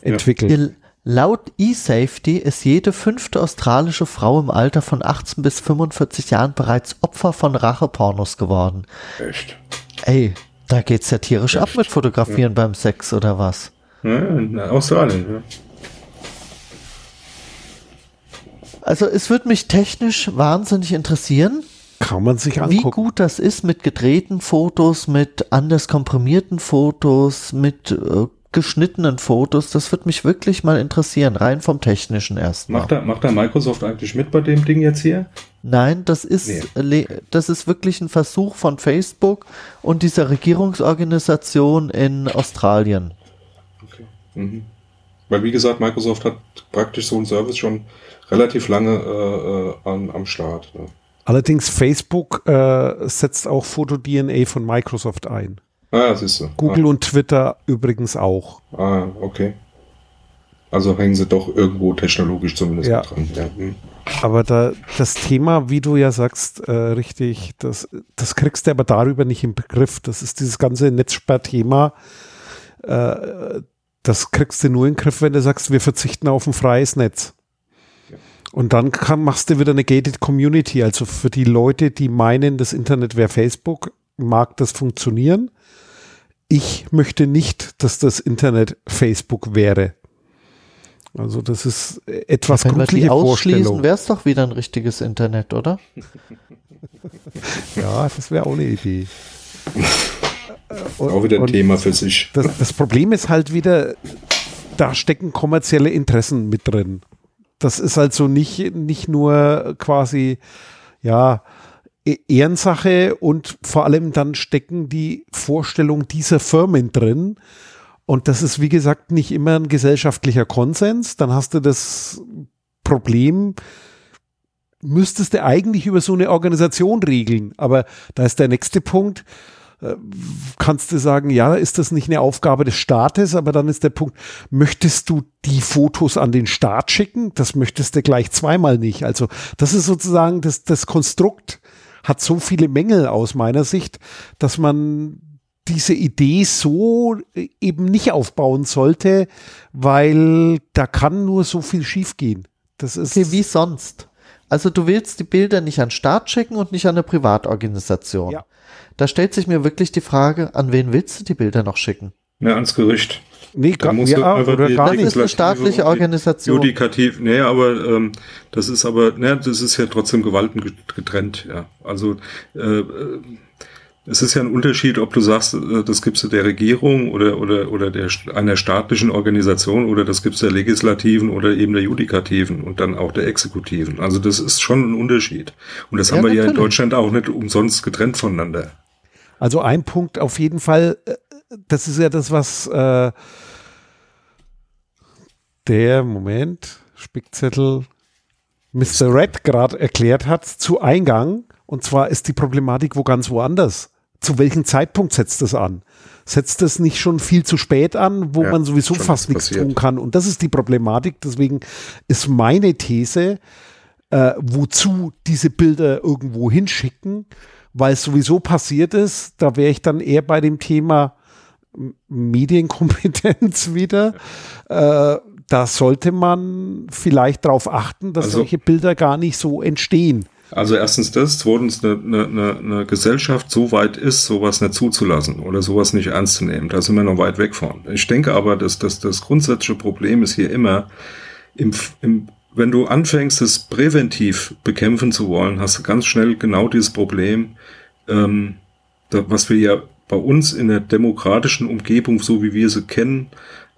genau. entwickelt. Ja. Laut eSafety ist jede fünfte australische Frau im Alter von 18 bis 45 Jahren bereits Opfer von Rachepornos geworden. Echt? Ey, da geht's ja tierisch Echt? ab mit Fotografieren ja. beim Sex oder was? Ja, in Australien, ja. Also es würde mich technisch wahnsinnig interessieren, kann man sich angucken. Wie gut das ist mit gedrehten Fotos, mit anders komprimierten Fotos, mit äh, geschnittenen Fotos, das würde mich wirklich mal interessieren, rein vom technischen erstmal. Macht da, macht da Microsoft eigentlich mit bei dem Ding jetzt hier? Nein, das ist, nee. das ist wirklich ein Versuch von Facebook und dieser Regierungsorganisation in Australien. Okay. Mhm. Weil wie gesagt, Microsoft hat praktisch so einen Service schon relativ lange äh, äh an, am Start. Ne? Allerdings Facebook äh, setzt auch Foto-DNA von Microsoft ein. Ah, siehst du. Google ah. und Twitter übrigens auch. Ah, okay. Also hängen sie doch irgendwo technologisch zumindest ja. dran. Ja. Hm. Aber da, das Thema, wie du ja sagst, äh, richtig, das, das kriegst du aber darüber nicht im Begriff. Das ist dieses ganze Netzsperrthema. Äh, das kriegst du nur in den Griff, wenn du sagst, wir verzichten auf ein freies Netz. Und dann kann, machst du wieder eine gated Community. Also für die Leute, die meinen, das Internet wäre Facebook, mag das funktionieren. Ich möchte nicht, dass das Internet Facebook wäre. Also das ist etwas Wenn wir die ausschließen, wäre es doch wieder ein richtiges Internet, oder? ja, das wäre auch eine Idee. Und, auch wieder ein Thema für sich. Das, das Problem ist halt wieder, da stecken kommerzielle Interessen mit drin. Das ist also nicht, nicht nur quasi, ja, e-, Ehrensache und vor allem dann stecken die Vorstellungen dieser Firmen drin. Und das ist, wie gesagt, nicht immer ein gesellschaftlicher Konsens. Dann hast du das Problem, müsstest du eigentlich über so eine Organisation regeln. Aber da ist der nächste Punkt kannst du sagen, ja, ist das nicht eine Aufgabe des Staates? Aber dann ist der Punkt, möchtest du die Fotos an den Staat schicken? Das möchtest du gleich zweimal nicht. Also das ist sozusagen das, das Konstrukt hat so viele Mängel aus meiner Sicht, dass man diese Idee so eben nicht aufbauen sollte, weil da kann nur so viel schiefgehen. Das ist okay, wie sonst. Also du willst die Bilder nicht an Staat schicken und nicht an eine Privatorganisation. Ja. Da stellt sich mir wirklich die Frage, an wen willst du die Bilder noch schicken? Ja, ans Gericht. Nee, da musst ja, du oder gar nicht. Das ist eine staatliche Organisation. Judikativ, nee, aber ähm, das ist aber, ne, das ist ja trotzdem Gewalten getrennt, ja. Also äh, es ist ja ein Unterschied, ob du sagst, äh, das gibst du der Regierung oder, oder, oder der, einer staatlichen Organisation oder das gibst der Legislativen oder eben der Judikativen und dann auch der Exekutiven. Also das ist schon ein Unterschied. Und das ja, haben wir natürlich. ja in Deutschland auch nicht umsonst getrennt voneinander. Also ein Punkt auf jeden Fall, äh, das ist ja das, was äh, der, Moment, Spickzettel, Mr. Red gerade erklärt hat zu Eingang. Und zwar ist die Problematik wo ganz woanders. Zu welchem Zeitpunkt setzt das an? Setzt das nicht schon viel zu spät an, wo ja, man sowieso fast nichts tun kann? Und das ist die Problematik. Deswegen ist meine These, äh, wozu diese Bilder irgendwo hinschicken, weil es sowieso passiert ist. Da wäre ich dann eher bei dem Thema Medienkompetenz wieder. Äh, da sollte man vielleicht darauf achten, dass also, solche Bilder gar nicht so entstehen. Also erstens das, zweitens eine, eine, eine Gesellschaft so weit ist, sowas nicht zuzulassen oder sowas nicht ernst zu nehmen. Da sind wir noch weit weg von. Ich denke aber, dass, dass das grundsätzliche Problem ist hier immer im, im wenn du anfängst, es präventiv bekämpfen zu wollen, hast du ganz schnell genau dieses Problem, ähm, was wir ja bei uns in der demokratischen Umgebung, so wie wir sie kennen,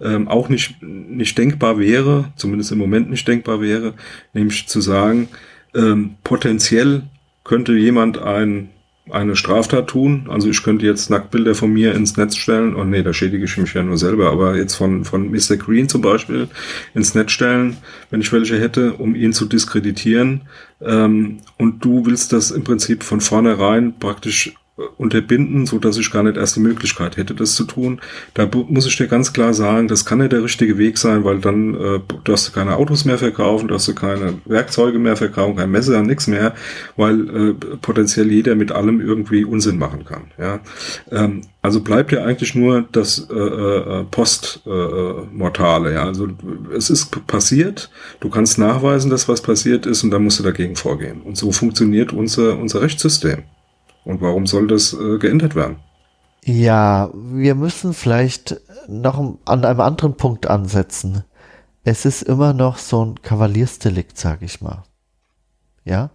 ähm, auch nicht, nicht denkbar wäre, zumindest im Moment nicht denkbar wäre, nämlich zu sagen, ähm, potenziell könnte jemand ein eine Straftat tun. Also ich könnte jetzt Nacktbilder von mir ins Netz stellen. Und oh nee, da schädige ich mich ja nur selber. Aber jetzt von, von Mr. Green zum Beispiel ins Netz stellen, wenn ich welche hätte, um ihn zu diskreditieren. Ähm, und du willst das im Prinzip von vornherein praktisch unterbinden, so dass ich gar nicht erst die Möglichkeit hätte, das zu tun. Da muss ich dir ganz klar sagen, das kann nicht der richtige Weg sein, weil dann äh, darfst du keine Autos mehr verkaufen, darfst du keine Werkzeuge mehr verkaufen, kein Messer, nichts mehr, weil äh, potenziell jeder mit allem irgendwie Unsinn machen kann. Ja, ähm, also bleibt ja eigentlich nur das äh, äh, Postmortale. Äh, ja, also es ist passiert, du kannst nachweisen, dass was passiert ist, und dann musst du dagegen vorgehen. Und so funktioniert unser unser Rechtssystem. Und warum soll das äh, geändert werden? Ja, wir müssen vielleicht noch an einem anderen Punkt ansetzen. Es ist immer noch so ein Kavaliersdelikt, sag ich mal. Ja?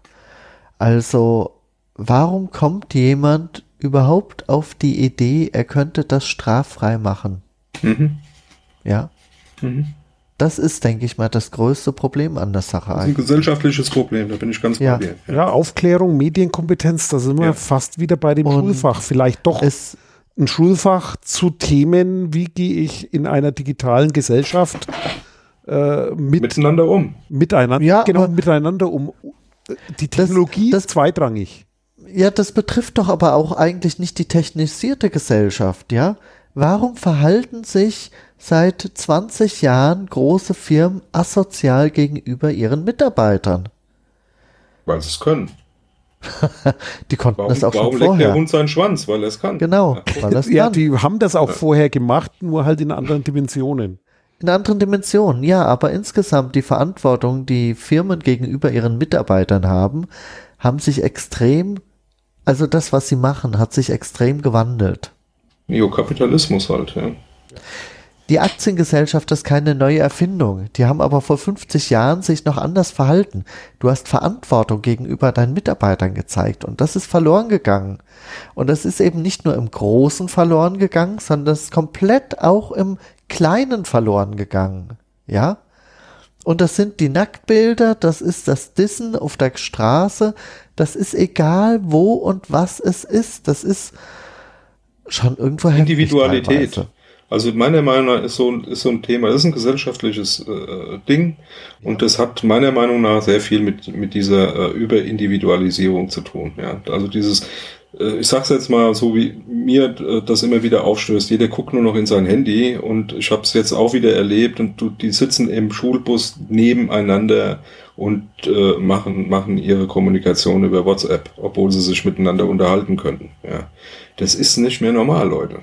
Also, warum kommt jemand überhaupt auf die Idee, er könnte das straffrei machen? Mhm. Ja? Mhm. Das ist, denke ich mal, das größte Problem an der Sache. Das ist ein gesellschaftliches Problem, da bin ich ganz ja. bei dir. Ja. ja. Aufklärung, Medienkompetenz, da sind wir ja. fast wieder bei dem Und Schulfach. Vielleicht doch ein Schulfach zu Themen, wie gehe ich in einer digitalen Gesellschaft äh, mit, miteinander um. Miteinander, ja, genau, miteinander um. Die Technologie das, das, ist zweitrangig. Ja, das betrifft doch aber auch eigentlich nicht die technisierte Gesellschaft, ja? Warum verhalten sich seit 20 Jahren große Firmen asozial gegenüber ihren Mitarbeitern. Weil sie es können. die konnten warum, das auch warum schon vorher. Warum legt der Hund seinen Schwanz? Weil er es kann. Genau, weil er Ja, die haben das auch ja. vorher gemacht, nur halt in anderen Dimensionen. In anderen Dimensionen, ja, aber insgesamt die Verantwortung, die Firmen gegenüber ihren Mitarbeitern haben, haben sich extrem, also das, was sie machen, hat sich extrem gewandelt. Neokapitalismus halt, ja. Die Aktiengesellschaft ist keine neue Erfindung. Die haben aber vor 50 Jahren sich noch anders verhalten. Du hast Verantwortung gegenüber deinen Mitarbeitern gezeigt und das ist verloren gegangen. Und das ist eben nicht nur im Großen verloren gegangen, sondern das ist komplett auch im Kleinen verloren gegangen. Ja? Und das sind die Nacktbilder, das ist das Dissen auf der Straße, das ist egal wo und was es ist. Das ist schon irgendwo Individualität. Also meiner Meinung nach ist so, ist so ein Thema, das ist ein gesellschaftliches äh, Ding und das hat meiner Meinung nach sehr viel mit, mit dieser äh, Überindividualisierung zu tun. Ja? Also dieses, äh, ich sag's jetzt mal so, wie mir äh, das immer wieder aufstößt, jeder guckt nur noch in sein Handy und ich habe es jetzt auch wieder erlebt und du, die sitzen im Schulbus nebeneinander und äh, machen, machen ihre Kommunikation über WhatsApp, obwohl sie sich miteinander unterhalten könnten. Ja. Das ist nicht mehr normal, Leute.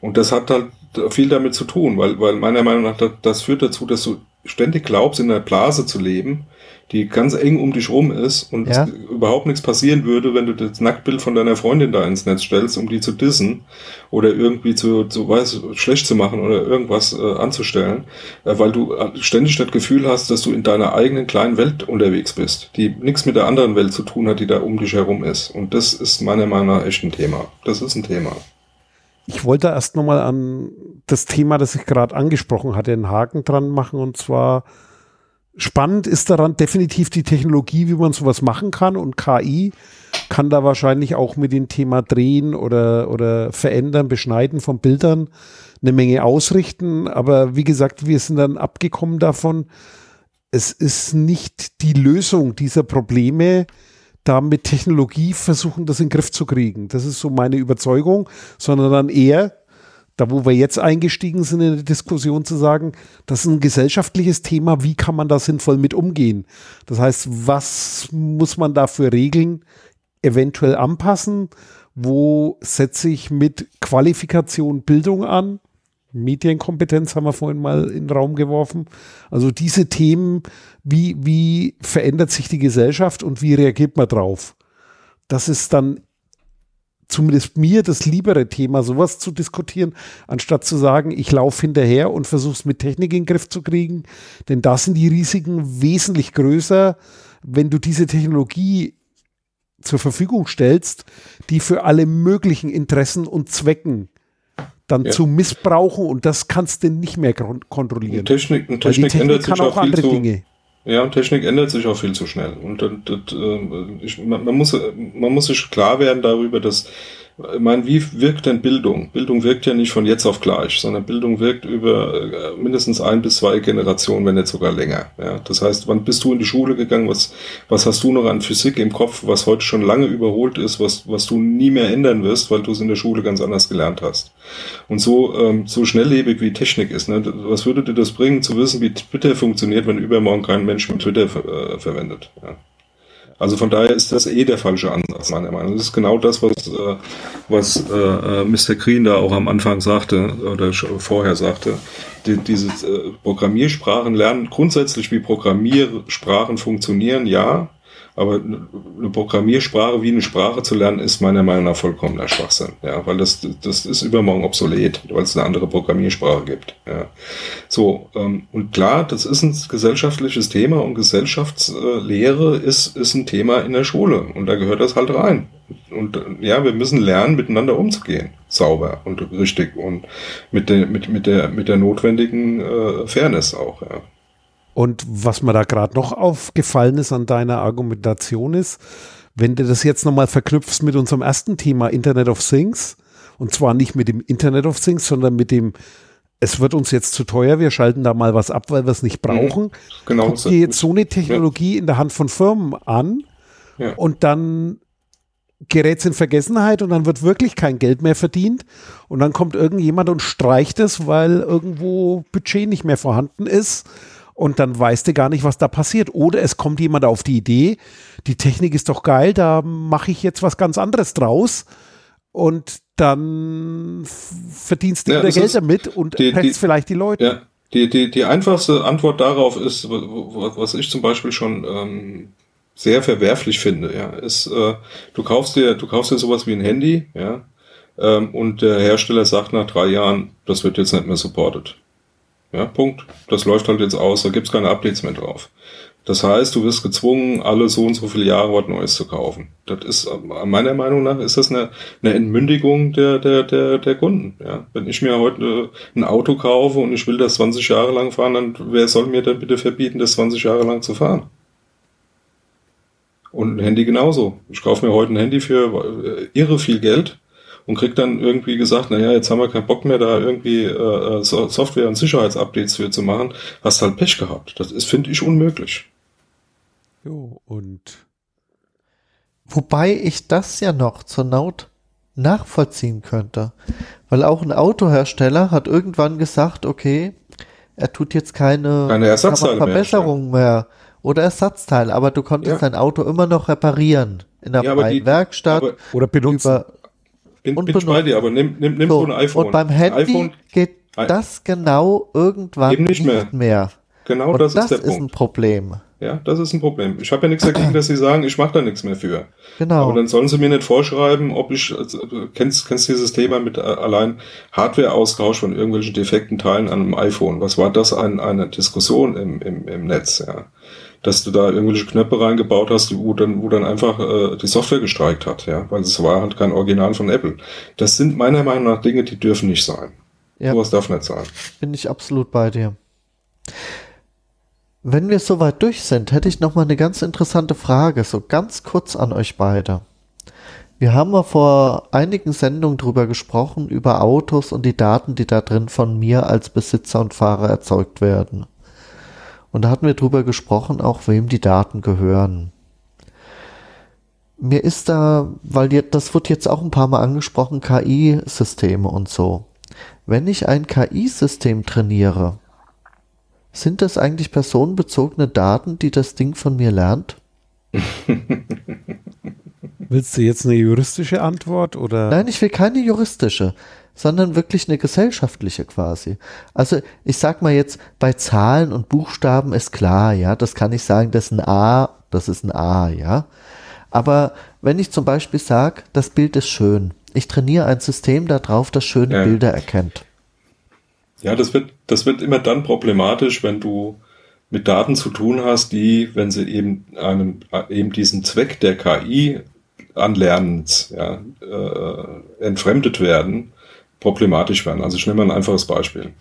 Und das hat halt viel damit zu tun, weil, weil meiner Meinung nach das, führt dazu, dass du ständig glaubst, in einer Blase zu leben, die ganz eng um dich rum ist und ja. überhaupt nichts passieren würde, wenn du das Nacktbild von deiner Freundin da ins Netz stellst, um die zu dissen oder irgendwie zu, zu weiß, schlecht zu machen oder irgendwas äh, anzustellen, äh, weil du äh, ständig das Gefühl hast, dass du in deiner eigenen kleinen Welt unterwegs bist, die nichts mit der anderen Welt zu tun hat, die da um dich herum ist. Und das ist meiner Meinung nach echt ein Thema. Das ist ein Thema. Ich wollte erst nochmal an das Thema, das ich gerade angesprochen hatte, einen Haken dran machen. Und zwar spannend ist daran definitiv die Technologie, wie man sowas machen kann. Und KI kann da wahrscheinlich auch mit dem Thema Drehen oder, oder Verändern, Beschneiden von Bildern eine Menge ausrichten. Aber wie gesagt, wir sind dann abgekommen davon. Es ist nicht die Lösung dieser Probleme, da mit Technologie versuchen, das in den Griff zu kriegen. Das ist so meine Überzeugung, sondern dann eher, da wo wir jetzt eingestiegen sind in der Diskussion, zu sagen, das ist ein gesellschaftliches Thema, wie kann man da sinnvoll mit umgehen? Das heißt, was muss man da für Regeln eventuell anpassen? Wo setze ich mit Qualifikation Bildung an? Medienkompetenz haben wir vorhin mal in den Raum geworfen. Also diese Themen, wie, wie verändert sich die Gesellschaft und wie reagiert man drauf? Das ist dann zumindest mir das liebere Thema, sowas zu diskutieren, anstatt zu sagen, ich laufe hinterher und versuche es mit Technik in den Griff zu kriegen. Denn da sind die Risiken wesentlich größer, wenn du diese Technologie zur Verfügung stellst, die für alle möglichen Interessen und Zwecken dann ja. zu missbrauchen und das kannst du nicht mehr kontrollieren. Und Technik, und Technik, Technik ändert sich auch, auch andere zu, Dinge. Ja, und Technik ändert sich auch viel zu schnell. Und das, das, äh, ich, man, man, muss, man muss sich klar werden darüber, dass ich meine, wie wirkt denn Bildung? Bildung wirkt ja nicht von jetzt auf gleich, sondern Bildung wirkt über äh, mindestens ein bis zwei Generationen, wenn nicht sogar länger. Ja? Das heißt, wann bist du in die Schule gegangen? Was, was hast du noch an Physik im Kopf, was heute schon lange überholt ist, was, was du nie mehr ändern wirst, weil du es in der Schule ganz anders gelernt hast? Und so, ähm, so schnelllebig wie Technik ist, ne? was würde dir das bringen, zu wissen, wie Twitter funktioniert, wenn übermorgen kein Mensch mehr Twitter äh, verwendet? Ja? Also von daher ist das eh der falsche Ansatz, meiner Meinung nach. Das ist genau das, was, äh, was äh, Mr. Green da auch am Anfang sagte oder vorher sagte. Die, diese äh, Programmiersprachen lernen grundsätzlich, wie Programmiersprachen funktionieren, ja. Aber eine Programmiersprache wie eine Sprache zu lernen, ist meiner Meinung nach vollkommener Schwachsinn. Ja, weil das, das ist übermorgen obsolet, weil es eine andere Programmiersprache gibt. Ja. So, ähm, und klar, das ist ein gesellschaftliches Thema und Gesellschaftslehre ist, ist ein Thema in der Schule. Und da gehört das halt rein. Und ja, wir müssen lernen, miteinander umzugehen. Sauber und richtig und mit der, mit, mit der, mit der notwendigen äh, Fairness auch, ja. Und was mir da gerade noch aufgefallen ist an deiner Argumentation ist, wenn du das jetzt nochmal verknüpfst mit unserem ersten Thema Internet of Things, und zwar nicht mit dem Internet of Things, sondern mit dem, es wird uns jetzt zu teuer, wir schalten da mal was ab, weil wir es nicht mhm. brauchen. Genau. Guck dir jetzt so eine Technologie ja. in der Hand von Firmen an ja. und dann gerät es in Vergessenheit und dann wird wirklich kein Geld mehr verdient und dann kommt irgendjemand und streicht es, weil irgendwo Budget nicht mehr vorhanden ist und dann weißt du gar nicht, was da passiert. Oder es kommt jemand auf die Idee, die Technik ist doch geil, da mache ich jetzt was ganz anderes draus und dann verdienst du ja, wieder Geld damit und die, die, vielleicht die Leute. Ja, die, die, die einfachste Antwort darauf ist, was ich zum Beispiel schon ähm, sehr verwerflich finde, ja, ist, äh, du kaufst dir, du kaufst dir sowas wie ein Handy, ja, ähm, und der Hersteller sagt nach drei Jahren, das wird jetzt nicht mehr supported. Ja, Punkt. Das läuft halt jetzt aus, da gibt's keine Updates mehr drauf. Das heißt, du wirst gezwungen, alle so und so viele Jahre was Neues zu kaufen. Das ist, meiner Meinung nach, ist das eine, eine Entmündigung der, der, der, der Kunden. Ja? Wenn ich mir heute ein Auto kaufe und ich will das 20 Jahre lang fahren, dann wer soll mir denn bitte verbieten, das 20 Jahre lang zu fahren? Und ein Handy genauso. Ich kaufe mir heute ein Handy für äh, irre viel Geld und kriegt dann irgendwie gesagt, naja, jetzt haben wir keinen Bock mehr, da irgendwie äh, äh Software- und Sicherheitsupdates für zu machen, hast halt Pech gehabt. Das ist, finde ich, unmöglich. Jo, und wobei ich das ja noch zur Not nachvollziehen könnte. Weil auch ein Autohersteller hat irgendwann gesagt, okay, er tut jetzt keine, keine Verbesserungen mehr, mehr, oder Ersatzteile, aber du konntest ja. dein Auto immer noch reparieren in der ja, freien Werkstatt aber, oder benutzen. Über, bin, und bin ich bei dir, aber nimm, nimm, nimm so, so ein iPhone. Und beim Handy iPhone, geht das genau irgendwann eben nicht mehr. Nicht mehr. Genau und das, das ist der ist Punkt. ein Problem. Ja, das ist ein Problem. Ich habe ja nichts dagegen, dass sie sagen, ich mache da nichts mehr für. Genau. Aber dann sollen sie mir nicht vorschreiben, ob ich, also, kennst, kennst dieses Thema mit äh, allein Hardware-Austausch von irgendwelchen defekten Teilen an einem iPhone. Was war das an eine Diskussion im, im, im Netz, ja? Dass du da irgendwelche Knöpfe reingebaut hast, wo dann, wo dann einfach äh, die Software gestreikt hat, ja, weil es war halt kein Original von Apple. Das sind meiner Meinung nach Dinge, die dürfen nicht sein. Ja. Sowas darf nicht sein. Bin ich absolut bei dir. Wenn wir soweit durch sind, hätte ich noch mal eine ganz interessante Frage, so ganz kurz an euch beide. Wir haben ja vor einigen Sendungen drüber gesprochen, über Autos und die Daten, die da drin von mir als Besitzer und Fahrer erzeugt werden. Und da hatten wir drüber gesprochen, auch wem die Daten gehören. Mir ist da, weil das wird jetzt auch ein paar Mal angesprochen, KI-Systeme und so. Wenn ich ein KI-System trainiere, sind das eigentlich personenbezogene Daten, die das Ding von mir lernt? Willst du jetzt eine juristische Antwort oder? Nein, ich will keine juristische sondern wirklich eine gesellschaftliche quasi. Also ich sag mal jetzt, bei Zahlen und Buchstaben ist klar, ja, das kann ich sagen, das ist ein A, das ist ein A, ja. Aber wenn ich zum Beispiel sage, das Bild ist schön, Ich trainiere ein System darauf, das schöne ja. Bilder erkennt. Ja, das wird, das wird immer dann problematisch, wenn du mit Daten zu tun hast, die, wenn sie eben einem, eben diesen Zweck der KI Anlernens ja, äh, entfremdet werden, problematisch werden. Also ich nehme mal ein einfaches Beispiel.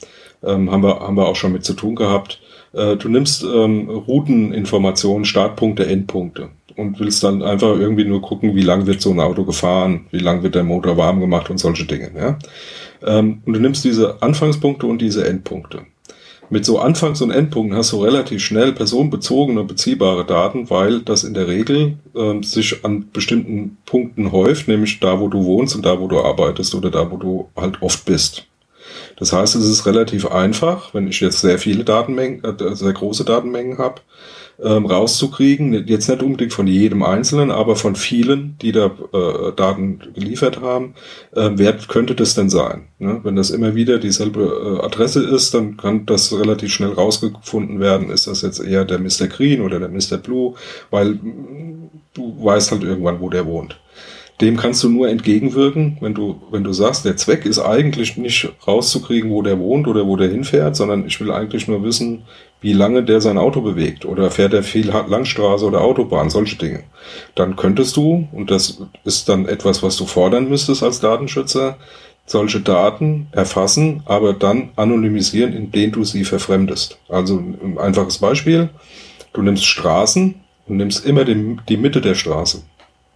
Ähm, haben, wir, haben wir auch schon mit zu tun gehabt. Äh, du nimmst ähm, Routeninformationen, Startpunkte, Endpunkte und willst dann einfach irgendwie nur gucken, wie lang wird so ein Auto gefahren, wie lang wird der Motor warm gemacht und solche Dinge. Ja? Ähm, und du nimmst diese Anfangspunkte und diese Endpunkte. Mit so Anfangs- und Endpunkten hast du relativ schnell personenbezogene, beziehbare Daten, weil das in der Regel äh, sich an bestimmten Punkten häuft, nämlich da, wo du wohnst und da, wo du arbeitest oder da, wo du halt oft bist. Das heißt, es ist relativ einfach, wenn ich jetzt sehr viele Datenmengen, äh, sehr große Datenmengen habe, ähm, rauszukriegen. Jetzt nicht unbedingt von jedem Einzelnen, aber von vielen, die da äh, Daten geliefert haben. Äh, wer könnte das denn sein? Ne? Wenn das immer wieder dieselbe äh, Adresse ist, dann kann das relativ schnell rausgefunden werden. Ist das jetzt eher der Mr. Green oder der Mr. Blue? Weil mm, du weißt halt irgendwann, wo der wohnt dem kannst du nur entgegenwirken, wenn du, wenn du sagst, der Zweck ist eigentlich nicht rauszukriegen, wo der wohnt oder wo der hinfährt, sondern ich will eigentlich nur wissen, wie lange der sein Auto bewegt oder fährt er viel Langstraße oder Autobahn, solche Dinge. Dann könntest du, und das ist dann etwas, was du fordern müsstest als Datenschützer, solche Daten erfassen, aber dann anonymisieren, indem du sie verfremdest. Also ein einfaches Beispiel, du nimmst Straßen und nimmst immer die, die Mitte der Straße.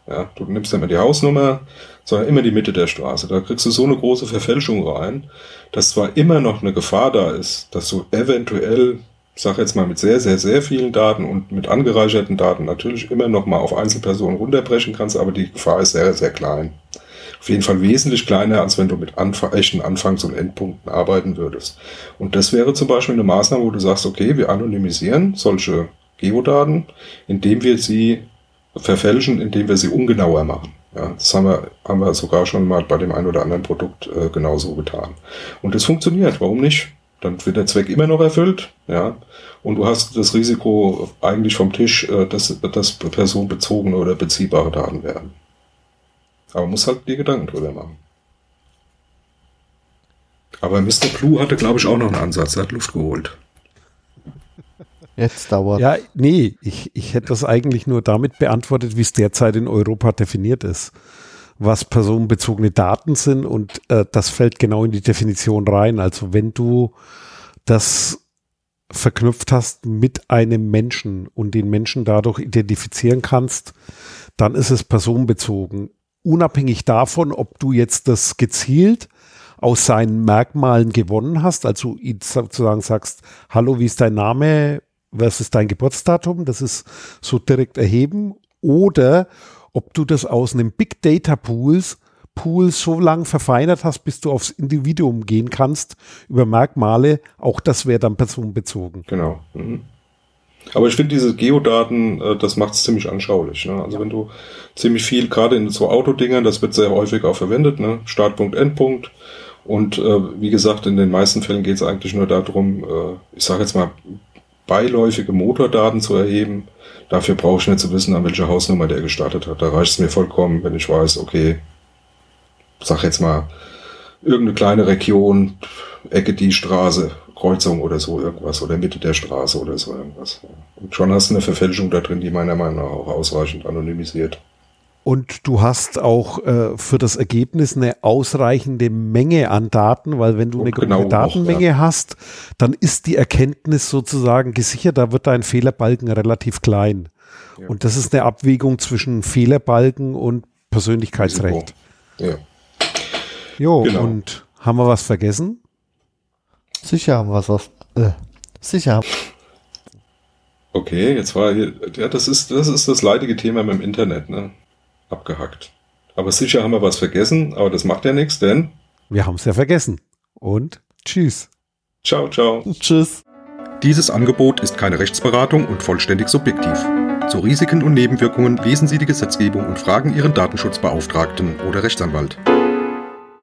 Ja, du nimmst immer die Hausnummer, sondern immer die Mitte der Straße. Da kriegst du so eine große Verfälschung rein, dass zwar immer noch eine Gefahr da ist, dass du eventuell, sag jetzt mal mit sehr, sehr, sehr vielen Daten und mit angereicherten Daten natürlich immer noch mal auf Einzelpersonen runterbrechen kannst, aber die Gefahr ist sehr, sehr klein. Auf jeden Fall wesentlich kleiner, als wenn du mit Anf echten Anfangs- und Endpunkten arbeiten würdest. Und das wäre zum Beispiel eine Maßnahme, wo du sagst, okay, wir anonymisieren solche Geodaten, indem wir sie verfälschen, indem wir sie ungenauer machen. Ja, das haben wir, haben wir sogar schon mal bei dem einen oder anderen Produkt äh, genauso getan. Und das funktioniert. Warum nicht? Dann wird der Zweck immer noch erfüllt, ja. Und du hast das Risiko eigentlich vom Tisch, äh, dass, dass personenbezogene oder beziehbare Daten werden. Aber man muss halt die Gedanken drüber machen. Aber Mr. Blue hatte, glaube ich, auch noch einen Ansatz. Er hat Luft geholt. Jetzt dauert. Ja, nee, ich, ich hätte das eigentlich nur damit beantwortet, wie es derzeit in Europa definiert ist. Was personenbezogene Daten sind und äh, das fällt genau in die Definition rein. Also wenn du das verknüpft hast mit einem Menschen und den Menschen dadurch identifizieren kannst, dann ist es personenbezogen. Unabhängig davon, ob du jetzt das gezielt aus seinen Merkmalen gewonnen hast, also sozusagen sagst, hallo, wie ist dein Name? was ist dein Geburtsdatum, das ist so direkt erheben, oder ob du das aus einem Big Data Pools Pool so lang verfeinert hast, bis du aufs Individuum gehen kannst über Merkmale, auch das wäre dann personenbezogen. Genau. Mhm. Aber ich finde diese Geodaten, äh, das macht es ziemlich anschaulich. Ne? Also ja. wenn du ziemlich viel, gerade in so Autodingern, das wird sehr häufig auch verwendet, ne? Startpunkt, Endpunkt. Und äh, wie gesagt, in den meisten Fällen geht es eigentlich nur darum, äh, ich sage jetzt mal, beiläufige Motordaten zu erheben. Dafür brauche ich nicht zu wissen, an welcher Hausnummer der gestartet hat. Da reicht es mir vollkommen, wenn ich weiß, okay, sag jetzt mal, irgendeine kleine Region, Ecke die Straße, Kreuzung oder so irgendwas oder Mitte der Straße oder so irgendwas. Und schon hast du eine Verfälschung da drin, die meiner Meinung nach auch ausreichend anonymisiert. Und du hast auch äh, für das Ergebnis eine ausreichende Menge an Daten, weil wenn du eine genau Datenmenge auch, ja. hast, dann ist die Erkenntnis sozusagen gesichert, da wird dein Fehlerbalken relativ klein. Ja. Und das ist eine Abwägung zwischen Fehlerbalken und Persönlichkeitsrecht. Ja. Jo, genau. und haben wir was vergessen? Sicher haben wir was. Äh, sicher. Okay, jetzt war hier, ja, das ist, das ist das leidige Thema mit dem Internet, ne? Abgehackt. Aber sicher haben wir was vergessen, aber das macht ja nichts, denn wir haben es ja vergessen. Und tschüss. Ciao, ciao. Tschüss. Dieses Angebot ist keine Rechtsberatung und vollständig subjektiv. Zu Risiken und Nebenwirkungen lesen Sie die Gesetzgebung und fragen Ihren Datenschutzbeauftragten oder Rechtsanwalt.